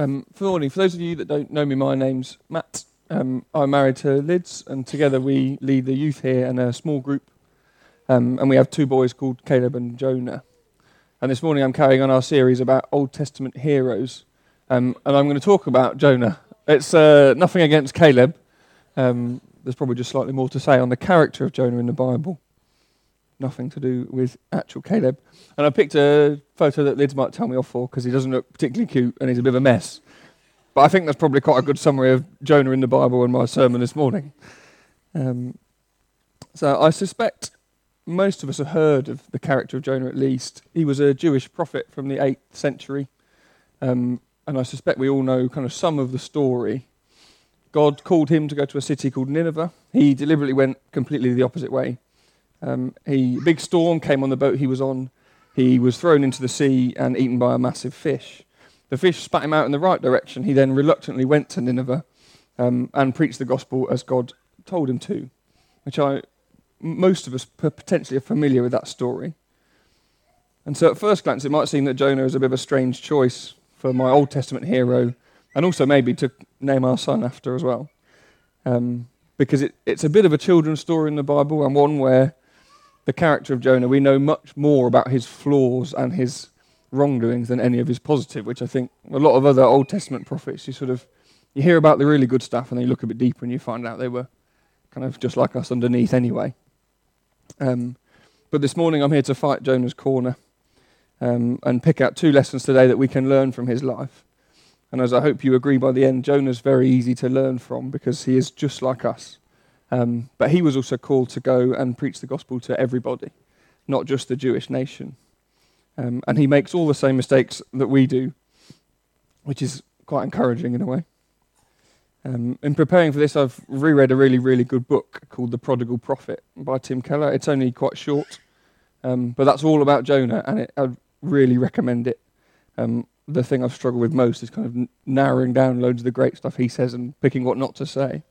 Um, for morning, for those of you that don't know me, my name's Matt. Um, I'm married to Lids, and together we lead the youth here and a small group. Um, and we have two boys called Caleb and Jonah. And this morning I'm carrying on our series about Old Testament heroes. Um, and I'm going to talk about Jonah. It's uh, nothing against Caleb. Um, there's probably just slightly more to say on the character of Jonah in the Bible. Nothing to do with actual Caleb. And I picked a photo that Lids might tell me off for because he doesn't look particularly cute and he's a bit of a mess. But I think that's probably quite a good summary of Jonah in the Bible and my sermon this morning. Um, so I suspect most of us have heard of the character of Jonah at least. He was a Jewish prophet from the 8th century. Um, and I suspect we all know kind of some of the story. God called him to go to a city called Nineveh. He deliberately went completely the opposite way. Um, he, a big storm came on the boat he was on. He was thrown into the sea and eaten by a massive fish. The fish spat him out in the right direction. He then reluctantly went to Nineveh um, and preached the gospel as God told him to, which I, most of us potentially are familiar with that story. And so at first glance, it might seem that Jonah is a bit of a strange choice for my Old Testament hero, and also maybe to name our son after as well. Um, because it, it's a bit of a children's story in the Bible, and one where the character of Jonah, we know much more about his flaws and his wrongdoings than any of his positive, which I think a lot of other Old Testament prophets, you sort of you hear about the really good stuff and then you look a bit deeper and you find out they were kind of just like us underneath anyway. Um, but this morning I'm here to fight Jonah's corner um, and pick out two lessons today that we can learn from his life. And as I hope you agree by the end, Jonah's very easy to learn from because he is just like us. Um, but he was also called to go and preach the gospel to everybody, not just the Jewish nation. Um, and he makes all the same mistakes that we do, which is quite encouraging in a way. Um, in preparing for this, I've reread a really, really good book called The Prodigal Prophet by Tim Keller. It's only quite short, um, but that's all about Jonah, and it, I'd really recommend it. Um, the thing I've struggled with most is kind of narrowing down loads of the great stuff he says and picking what not to say.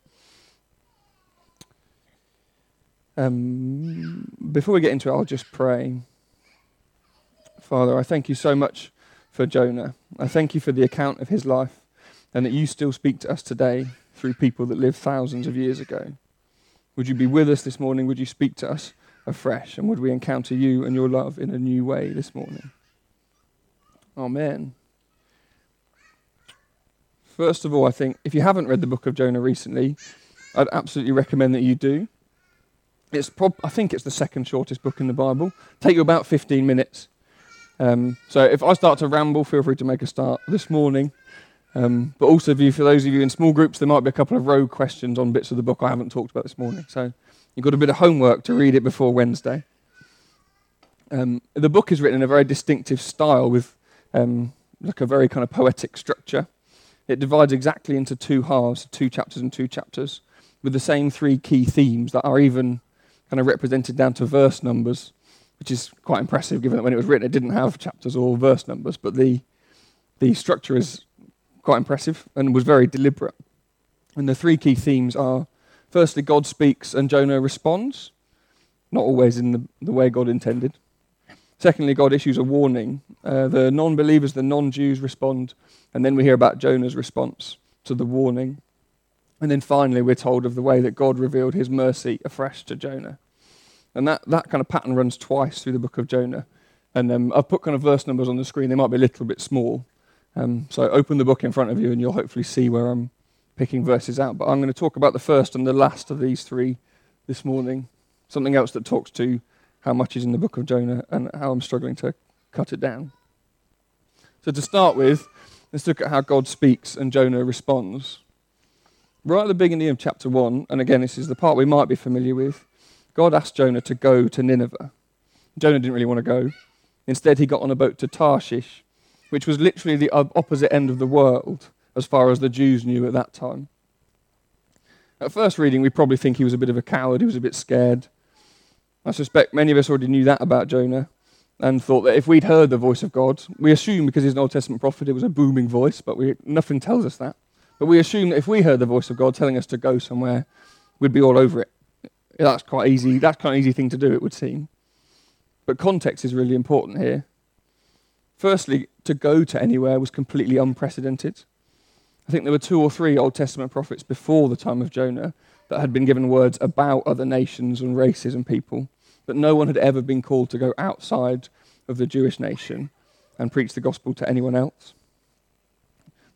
Um, before we get into it, I'll just pray. Father, I thank you so much for Jonah. I thank you for the account of his life and that you still speak to us today through people that lived thousands of years ago. Would you be with us this morning? Would you speak to us afresh? And would we encounter you and your love in a new way this morning? Amen. First of all, I think if you haven't read the book of Jonah recently, I'd absolutely recommend that you do. It's prob- I think it's the second shortest book in the Bible. Take you about 15 minutes. Um, so if I start to ramble, feel free to make a start this morning. Um, but also, for those of you in small groups, there might be a couple of rogue questions on bits of the book I haven't talked about this morning. So you've got a bit of homework to read it before Wednesday. Um, the book is written in a very distinctive style with um, like a very kind of poetic structure. It divides exactly into two halves, two chapters and two chapters, with the same three key themes that are even kind of represented down to verse numbers, which is quite impressive given that when it was written it didn't have chapters or verse numbers, but the, the structure is quite impressive and was very deliberate. And the three key themes are firstly, God speaks and Jonah responds, not always in the, the way God intended. Secondly, God issues a warning. Uh, the non believers, the non Jews respond, and then we hear about Jonah's response to the warning. And then finally, we're told of the way that God revealed his mercy afresh to Jonah. And that, that kind of pattern runs twice through the book of Jonah. And um, I've put kind of verse numbers on the screen. They might be a little bit small. Um, so open the book in front of you and you'll hopefully see where I'm picking verses out. But I'm going to talk about the first and the last of these three this morning. Something else that talks to how much is in the book of Jonah and how I'm struggling to cut it down. So to start with, let's look at how God speaks and Jonah responds. Right at the beginning of chapter 1, and again, this is the part we might be familiar with, God asked Jonah to go to Nineveh. Jonah didn't really want to go. Instead, he got on a boat to Tarshish, which was literally the opposite end of the world as far as the Jews knew at that time. At first reading, we probably think he was a bit of a coward, he was a bit scared. I suspect many of us already knew that about Jonah and thought that if we'd heard the voice of God, we assume because he's an Old Testament prophet, it was a booming voice, but we, nothing tells us that. But we assume that if we heard the voice of God telling us to go somewhere, we'd be all over it. That's quite easy. That's quite an easy thing to do, it would seem. But context is really important here. Firstly, to go to anywhere was completely unprecedented. I think there were two or three Old Testament prophets before the time of Jonah that had been given words about other nations and races and people, but no one had ever been called to go outside of the Jewish nation and preach the gospel to anyone else.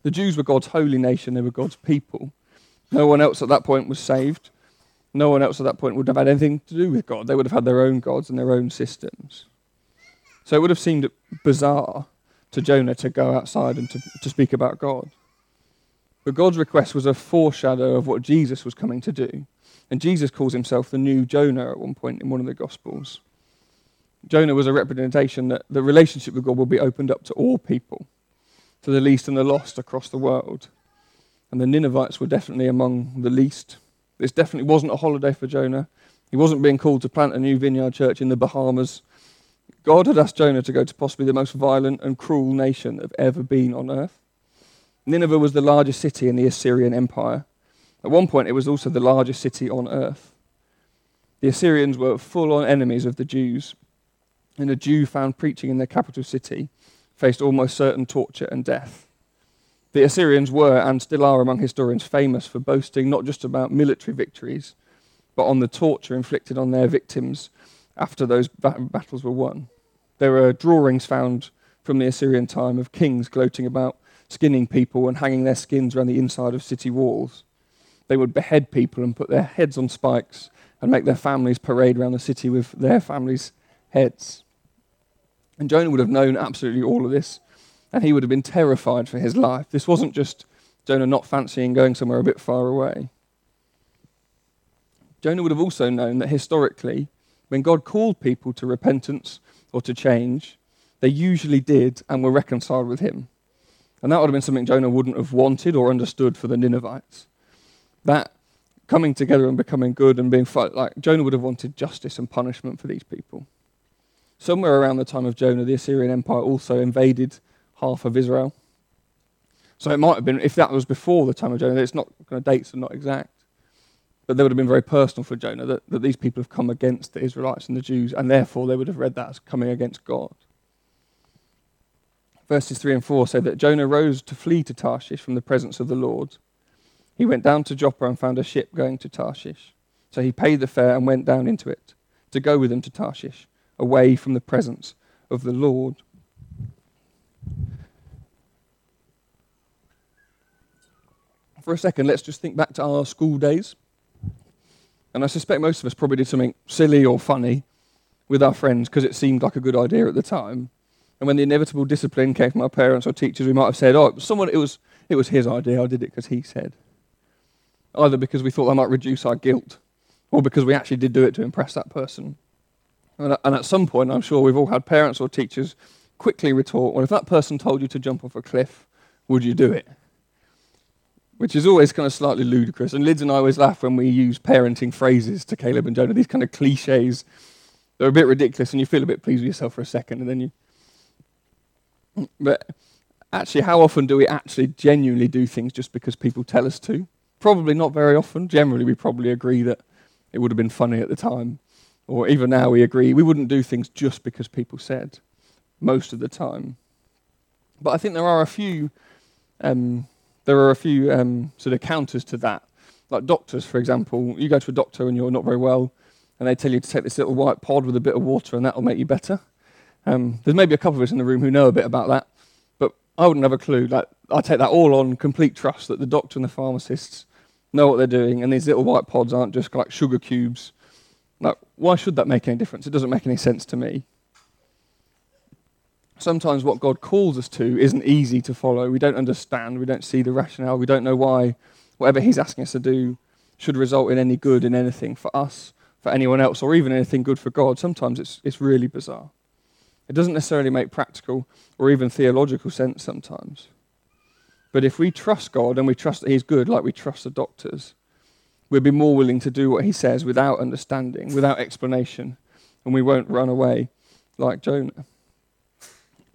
The Jews were God's holy nation, they were God's people. No one else at that point was saved. No one else at that point would have had anything to do with God. They would have had their own gods and their own systems. So it would have seemed bizarre to Jonah to go outside and to, to speak about God. But God's request was a foreshadow of what Jesus was coming to do. And Jesus calls himself the new Jonah at one point in one of the Gospels. Jonah was a representation that the relationship with God will be opened up to all people, to the least and the lost across the world. And the Ninevites were definitely among the least. This definitely wasn't a holiday for Jonah. He wasn't being called to plant a new vineyard church in the Bahamas. God had asked Jonah to go to possibly the most violent and cruel nation that have ever been on earth. Nineveh was the largest city in the Assyrian Empire. At one point, it was also the largest city on earth. The Assyrians were full on enemies of the Jews, and a Jew found preaching in their capital city faced almost certain torture and death. The Assyrians were and still are among historians famous for boasting not just about military victories, but on the torture inflicted on their victims after those battles were won. There are drawings found from the Assyrian time of kings gloating about skinning people and hanging their skins around the inside of city walls. They would behead people and put their heads on spikes and make their families parade around the city with their families' heads. And Jonah would have known absolutely all of this, and he would have been terrified for his life. This wasn't just Jonah not fancying going somewhere a bit far away. Jonah would have also known that historically, when God called people to repentance or to change, they usually did and were reconciled with him. And that would have been something Jonah wouldn't have wanted or understood for the Ninevites. That coming together and becoming good and being fight, like Jonah would have wanted justice and punishment for these people. Somewhere around the time of Jonah, the Assyrian Empire also invaded half of Israel. So it might have been, if that was before the time of Jonah, it's not, kind of dates are not exact. But they would have been very personal for Jonah that, that these people have come against the Israelites and the Jews, and therefore they would have read that as coming against God. Verses 3 and 4 say that Jonah rose to flee to Tarshish from the presence of the Lord. He went down to Joppa and found a ship going to Tarshish. So he paid the fare and went down into it to go with them to Tarshish, away from the presence of the Lord. For a second, let's just think back to our school days. And I suspect most of us probably did something silly or funny with our friends because it seemed like a good idea at the time. And when the inevitable discipline came from our parents or teachers, we might have said, "Oh, someone. It was it was his idea. I did it because he said." Either because we thought that might reduce our guilt, or because we actually did do it to impress that person. And, uh, and at some point, I'm sure we've all had parents or teachers quickly retort, "Well, if that person told you to jump off a cliff, would you do it?" Which is always kind of slightly ludicrous. And Lids and I always laugh when we use parenting phrases to Caleb and Jonah. These kind of cliches, they're a bit ridiculous, and you feel a bit pleased with yourself for a second, and then you but actually, how often do we actually genuinely do things just because people tell us to? Probably not very often. Generally, we probably agree that it would have been funny at the time. Or even now, we agree we wouldn't do things just because people said, most of the time. But I think there are a few, um, there are a few um, sort of counters to that. Like doctors, for example, you go to a doctor and you're not very well, and they tell you to take this little white pod with a bit of water, and that will make you better. Um, there's maybe a couple of us in the room who know a bit about that, but I wouldn't have a clue. Like, I take that all on complete trust that the doctor and the pharmacists know what they're doing, and these little white pods aren't just like sugar cubes. Like, why should that make any difference? It doesn't make any sense to me. Sometimes what God calls us to isn't easy to follow. We don't understand. We don't see the rationale. We don't know why whatever He's asking us to do should result in any good in anything for us, for anyone else, or even anything good for God. Sometimes it's, it's really bizarre. It doesn't necessarily make practical or even theological sense sometimes. But if we trust God and we trust that He's good, like we trust the doctors, we'll be more willing to do what He says without understanding, without explanation, and we won't run away like Jonah.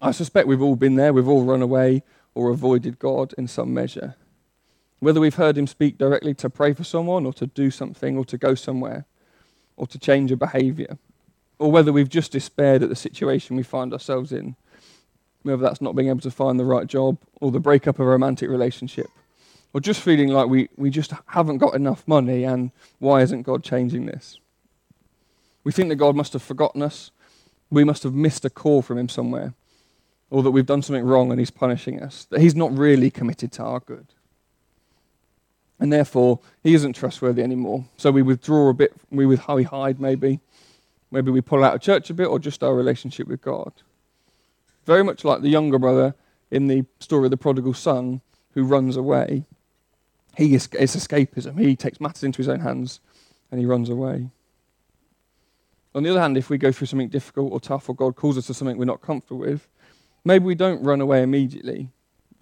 I suspect we've all been there. We've all run away or avoided God in some measure. Whether we've heard Him speak directly to pray for someone or to do something or to go somewhere or to change a behavior or whether we've just despaired at the situation we find ourselves in, whether that's not being able to find the right job or the breakup of a romantic relationship or just feeling like we, we just haven't got enough money and why isn't God changing this? We think that God must have forgotten us, we must have missed a call from Him somewhere, or that we've done something wrong and He's punishing us, that He's not really committed to our good. And therefore, He isn't trustworthy anymore. So we withdraw a bit, we, with, we hide maybe. Maybe we pull out of church a bit, or just our relationship with God. Very much like the younger brother in the story of the prodigal son who runs away. He is, it's escapism. He takes matters into his own hands and he runs away. On the other hand, if we go through something difficult or tough, or God calls us to something we're not comfortable with, maybe we don't run away immediately.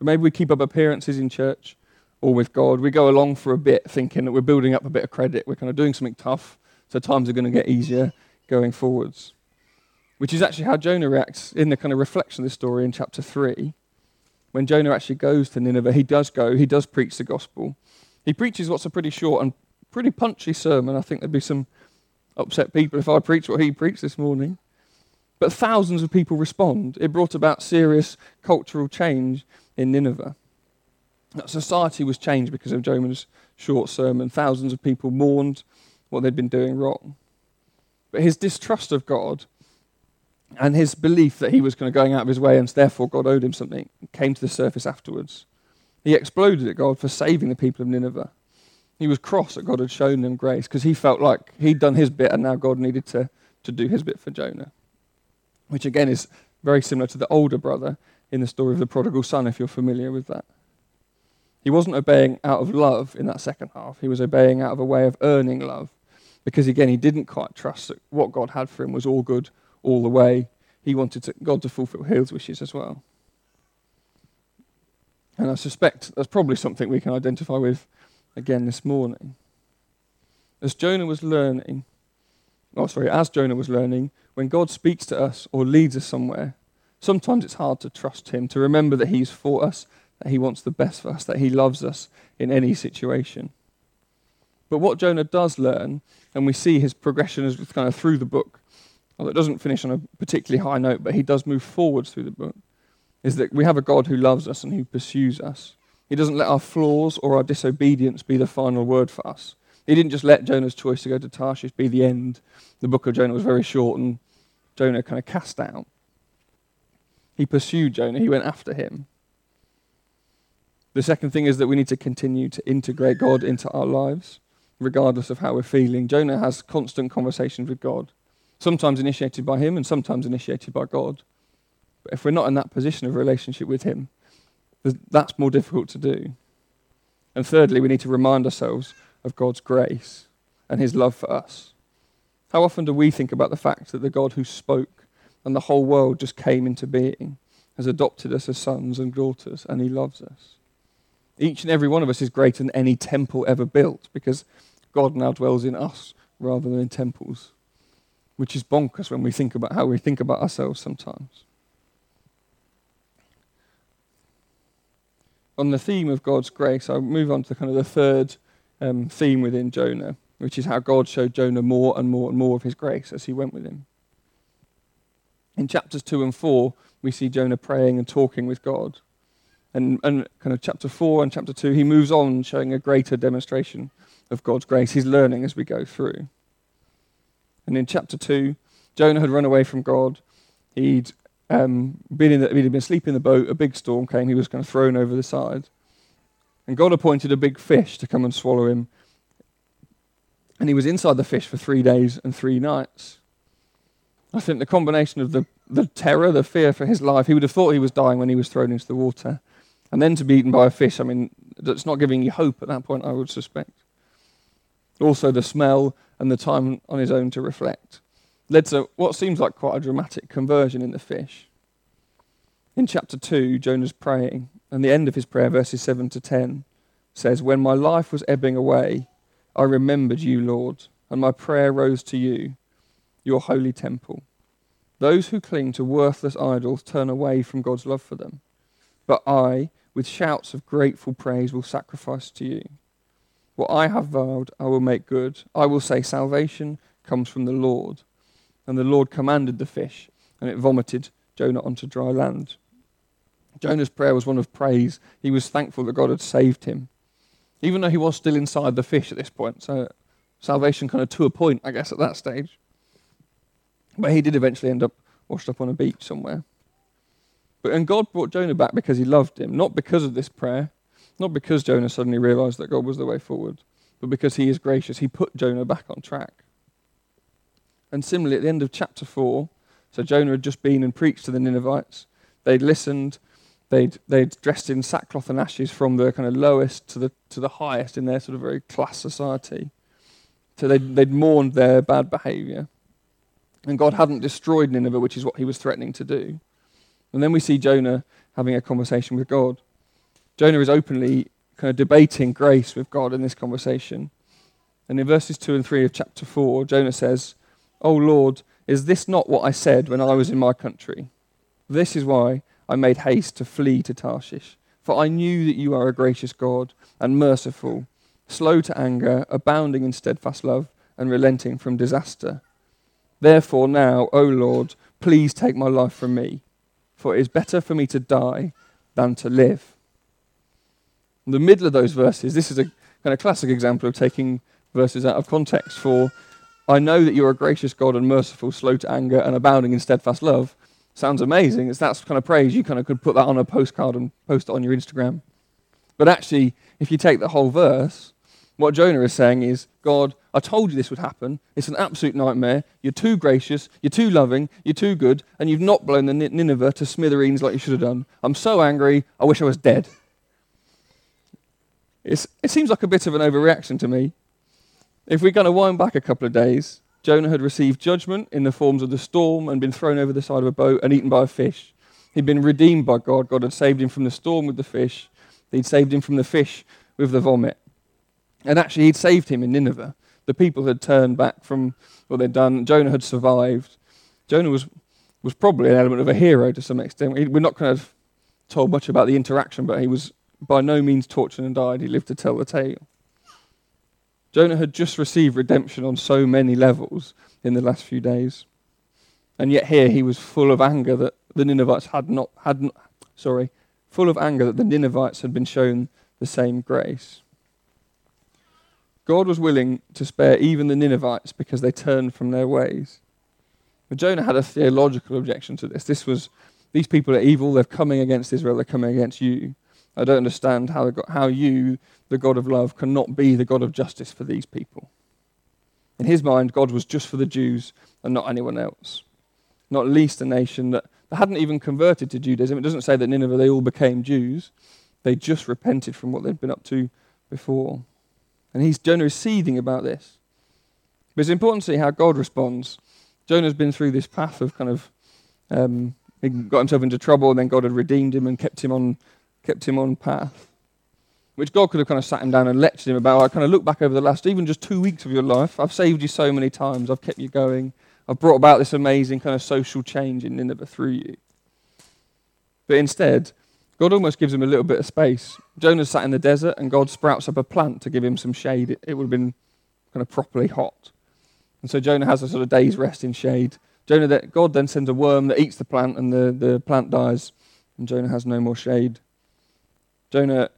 Maybe we keep up appearances in church or with God. We go along for a bit thinking that we're building up a bit of credit. We're kind of doing something tough, so times are going to get easier going forwards. Which is actually how Jonah reacts in the kind of reflection of this story in chapter 3 when Jonah actually goes to Nineveh, he does go, he does preach the gospel. He preaches what's a pretty short and pretty punchy sermon. I think there'd be some upset people if I preached what he preached this morning. But thousands of people respond. It brought about serious cultural change in Nineveh. Society was changed because of Jonah's short sermon. Thousands of people mourned what they'd been doing wrong. But his distrust of God and his belief that he was kind of going out of his way and therefore God owed him something came to the surface afterwards. He exploded at God for saving the people of Nineveh. He was cross that God had shown them grace because he felt like he'd done his bit and now God needed to, to do his bit for Jonah. Which again is very similar to the older brother in the story of the prodigal son, if you're familiar with that. He wasn't obeying out of love in that second half, he was obeying out of a way of earning love because again, he didn't quite trust that what God had for him was all good all the way. He wanted to, God to fulfill his wishes as well. And I suspect that's probably something we can identify with again this morning. As Jonah was learning, oh, sorry, as Jonah was learning, when God speaks to us or leads us somewhere, sometimes it's hard to trust him, to remember that he's for us, that he wants the best for us, that he loves us in any situation. But what Jonah does learn, and we see his progression as kind of through the book, although it doesn't finish on a particularly high note, but he does move forwards through the book, is that we have a God who loves us and who pursues us. He doesn't let our flaws or our disobedience be the final word for us. He didn't just let Jonah's choice to go to Tarshish be the end. The book of Jonah was very short and Jonah kind of cast out. He pursued Jonah, he went after him. The second thing is that we need to continue to integrate God into our lives, regardless of how we're feeling. Jonah has constant conversations with God sometimes initiated by Him and sometimes initiated by God. But if we're not in that position of relationship with Him, that's more difficult to do. And thirdly, we need to remind ourselves of God's grace and His love for us. How often do we think about the fact that the God who spoke and the whole world just came into being has adopted us as sons and daughters and He loves us? Each and every one of us is greater than any temple ever built because God now dwells in us rather than in temples which is bonkers when we think about how we think about ourselves sometimes. On the theme of God's grace, I'll move on to kind of the third um, theme within Jonah, which is how God showed Jonah more and more and more of his grace as he went with him. In chapters 2 and 4, we see Jonah praying and talking with God. And, and kind of chapter 4 and chapter 2, he moves on showing a greater demonstration of God's grace. He's learning as we go through. And in chapter 2, Jonah had run away from God. He'd, um, been, in the, he'd been asleep in the boat. A big storm came. He was kind of thrown over the side. And God appointed a big fish to come and swallow him. And he was inside the fish for three days and three nights. I think the combination of the, the terror, the fear for his life, he would have thought he was dying when he was thrown into the water. And then to be eaten by a fish, I mean, that's not giving you hope at that point, I would suspect. Also, the smell and the time on his own to reflect led to what seems like quite a dramatic conversion in the fish. In chapter 2, Jonah's praying, and the end of his prayer, verses 7 to 10, says, When my life was ebbing away, I remembered you, Lord, and my prayer rose to you, your holy temple. Those who cling to worthless idols turn away from God's love for them. But I, with shouts of grateful praise, will sacrifice to you. What I have vowed, I will make good. I will say, Salvation comes from the Lord. And the Lord commanded the fish, and it vomited Jonah onto dry land. Jonah's prayer was one of praise. He was thankful that God had saved him. even though he was still inside the fish at this point. So salvation kind of to a point, I guess, at that stage. But he did eventually end up washed up on a beach somewhere. But and God brought Jonah back because he loved him, not because of this prayer, not because Jonah suddenly realized that God was the way forward, but because he is gracious. He put Jonah back on track. And similarly, at the end of chapter 4, so Jonah had just been and preached to the Ninevites. They'd listened, they'd, they'd dressed in sackcloth and ashes from the kind of lowest to the, to the highest in their sort of very class society. So they'd, they'd mourned their bad behavior. And God hadn't destroyed Nineveh, which is what he was threatening to do. And then we see Jonah having a conversation with God. Jonah is openly kind of debating grace with God in this conversation. And in verses 2 and 3 of chapter 4, Jonah says, O Lord, is this not what I said when I was in my country? This is why I made haste to flee to Tarshish. For I knew that you are a gracious God and merciful, slow to anger, abounding in steadfast love, and relenting from disaster. Therefore, now, O Lord, please take my life from me, for it is better for me to die than to live. The middle of those verses, this is a kind of classic example of taking verses out of context for I know that you're a gracious God and merciful, slow to anger, and abounding in steadfast love. Sounds amazing. It's that kind of praise. You kind of could put that on a postcard and post it on your Instagram. But actually, if you take the whole verse, what Jonah is saying is, God, I told you this would happen. It's an absolute nightmare. You're too gracious, you're too loving, you're too good, and you've not blown the Nineveh to smithereens like you should have done. I'm so angry, I wish I was dead. It's, it seems like a bit of an overreaction to me. If we're going to wind back a couple of days, Jonah had received judgment in the forms of the storm and been thrown over the side of a boat and eaten by a fish. He'd been redeemed by God. God had saved him from the storm with the fish. He'd saved him from the fish with the vomit. And actually, he'd saved him in Nineveh. The people had turned back from what they'd done. Jonah had survived. Jonah was, was probably an element of a hero to some extent. We're not kind of told much about the interaction, but he was by no means tortured and died. He lived to tell the tale. Jonah had just received redemption on so many levels in the last few days. And yet here he was full of anger that the Ninevites had not, had not, sorry, full of anger that the Ninevites had been shown the same grace. God was willing to spare even the Ninevites because they turned from their ways. But Jonah had a theological objection to this. This was, these people are evil, they're coming against Israel, they're coming against you. I don't understand how, how you, the God of love, cannot be the God of justice for these people. In his mind, God was just for the Jews and not anyone else. Not least a nation that, hadn't even converted to Judaism. It doesn't say that Nineveh, they all became Jews. They just repented from what they'd been up to before. And he's, Jonah is seething about this. But it's important to see how God responds. Jonah's been through this path of kind of, um, he got himself into trouble, and then God had redeemed him and kept him on kept him on path, which God could have kind of sat him down and lectured him about. I kind of look back over the last even just two weeks of your life. I've saved you so many times. I've kept you going. I've brought about this amazing kind of social change in Nineveh through you. But instead, God almost gives him a little bit of space. Jonah sat in the desert, and God sprouts up a plant to give him some shade. It, would have been kind of properly hot. And so Jonah has a sort of day's rest in shade. Jonah, God then sends a worm that eats the plant, and the, the plant dies, and Jonah has no more shade. Jonah,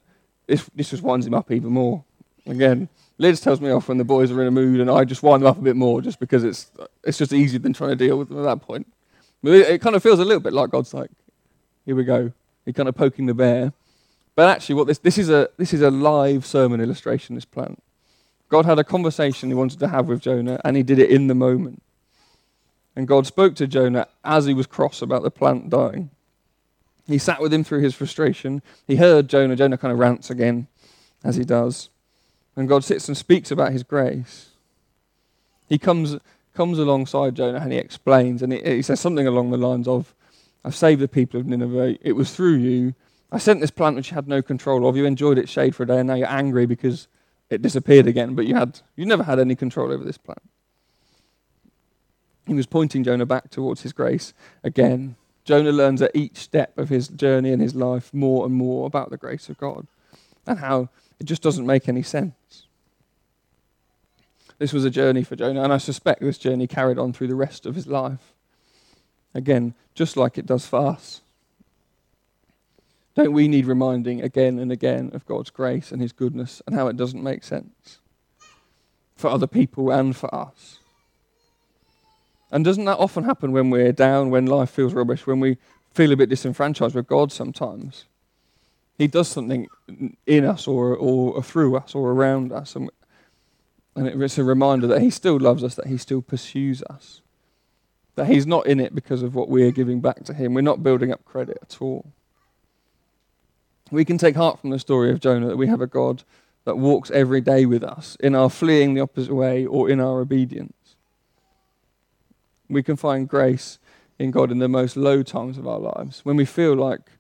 this, this just winds him up even more. Again, Lids tells me off when the boys are in a mood, and I just wind them up a bit more just because it's, it's just easier than trying to deal with them at that point. But it, it kind of feels a little bit like God's like, here we go. You're kind of poking the bear. But actually, what this, this, is a, this is a live sermon illustration, this plant. God had a conversation he wanted to have with Jonah, and he did it in the moment. And God spoke to Jonah as he was cross about the plant dying. He sat with him through his frustration. He heard Jonah. Jonah kind of rants again, as he does. And God sits and speaks about his grace. He comes, comes alongside Jonah and he explains, and he, he says something along the lines of, I've saved the people of Nineveh. It was through you. I sent this plant which you had no control of. You enjoyed its shade for a day, and now you're angry because it disappeared again. But you had you never had any control over this plant. He was pointing Jonah back towards his grace again. Jonah learns at each step of his journey in his life more and more about the grace of God and how it just doesn't make any sense. This was a journey for Jonah, and I suspect this journey carried on through the rest of his life. Again, just like it does for us. Don't we need reminding again and again of God's grace and His goodness and how it doesn't make sense for other people and for us? And doesn't that often happen when we're down, when life feels rubbish, when we feel a bit disenfranchised with God sometimes? He does something in us or, or through us or around us. And, and it's a reminder that He still loves us, that He still pursues us, that He's not in it because of what we're giving back to Him. We're not building up credit at all. We can take heart from the story of Jonah that we have a God that walks every day with us in our fleeing the opposite way or in our obedience. We can find grace in God in the most low times of our lives when we feel like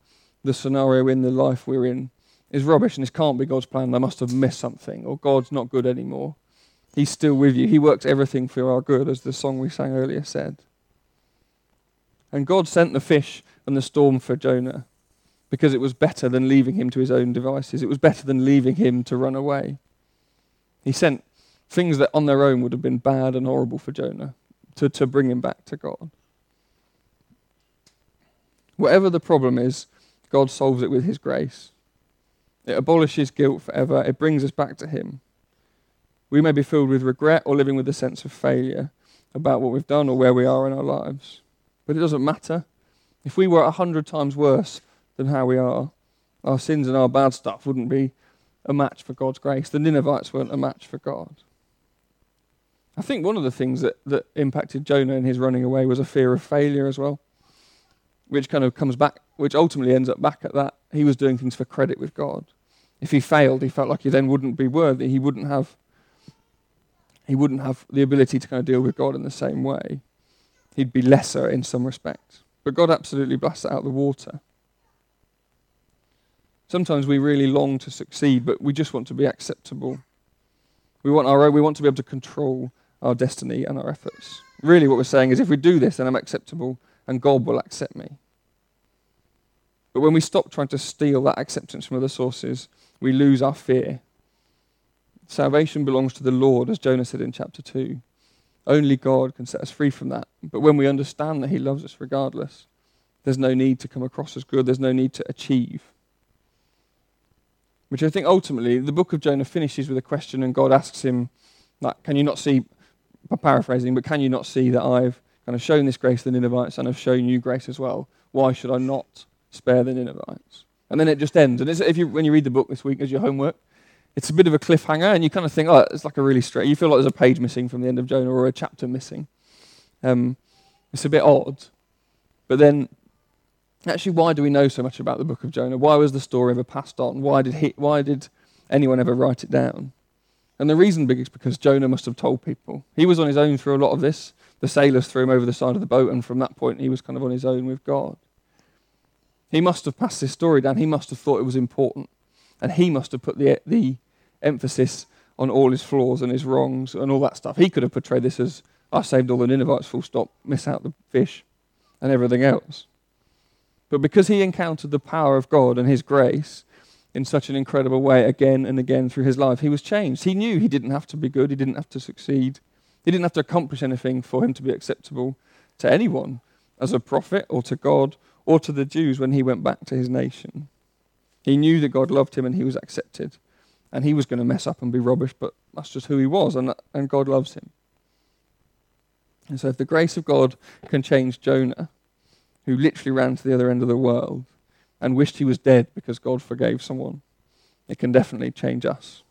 the scenario in the life we're in is rubbish and this can't be God's plan. I must have missed something or God's not good anymore. He's still with you. He works everything for our good, as the song we sang earlier said. And God sent the fish and the storm for Jonah because it was better than leaving him to his own devices. It was better than leaving him to run away. He sent things that on their own would have been bad and horrible for Jonah to, to bring him back to God. Whatever the problem is, God solves it with his grace. It abolishes guilt forever, it brings us back to him. We may be filled with regret or living with a sense of failure about what we've done or where we are in our lives. But it doesn't matter. If we were a hundred times worse than how we are, our sins and our bad stuff wouldn't be a match for God's grace. The Ninevites weren't a match for God. I think one of the things that, that impacted Jonah in his running away was a fear of failure as well, which kind of comes back, which ultimately ends up back at that. He was doing things for credit with God. If he failed, he felt like he then wouldn't be worthy. He wouldn't have he wouldn't have the ability to kind of deal with God in the same way. He'd be lesser in some respects. But God absolutely blasts out the water. Sometimes we really long to succeed, but we just want to be acceptable. We want our own, we want to be able to control our destiny and our efforts. Really, what we're saying is if we do this, then I'm acceptable and God will accept me. But when we stop trying to steal that acceptance from other sources, we lose our fear. Salvation belongs to the Lord, as Jonah said in chapter 2. Only God can set us free from that. But when we understand that He loves us regardless, there's no need to come across as good, there's no need to achieve. Which I think ultimately, the book of Jonah finishes with a question, and God asks him, like, Can you not see paraphrasing, but can you not see that I've kind of shown this grace to the Ninevites and I've shown you grace as well? Why should I not spare the Ninevites? And then it just ends. And if you, when you read the book this week as your homework, it's a bit of a cliffhanger, and you kind of think, oh, it's like a really straight. You feel like there's a page missing from the end of Jonah or a chapter missing. Um, it's a bit odd. But then, actually, why do we know so much about the book of Jonah? Why was the story ever passed on? Why did, he, why did anyone ever write it down? And the reason big is because Jonah must have told people. He was on his own through a lot of this. The sailors threw him over the side of the boat, and from that point, he was kind of on his own with God. He must have passed this story down. He must have thought it was important. And he must have put the, the emphasis on all his flaws and his wrongs and all that stuff. He could have portrayed this as, I saved all the Ninevites, full stop, miss out the fish and everything else. But because he encountered the power of God and his grace, in such an incredible way again and again through his life. He was changed. He knew he didn't have to be good, he didn't have to succeed, he didn't have to accomplish anything for him to be acceptable to anyone as a prophet or to God or to the Jews when he went back to his nation. He knew that God loved him and he was accepted. And he was going to mess up and be rubbish, but that's just who he was, and, and God loves him. And so, if the grace of God can change Jonah, who literally ran to the other end of the world, and wished he was dead because God forgave someone. It can definitely change us.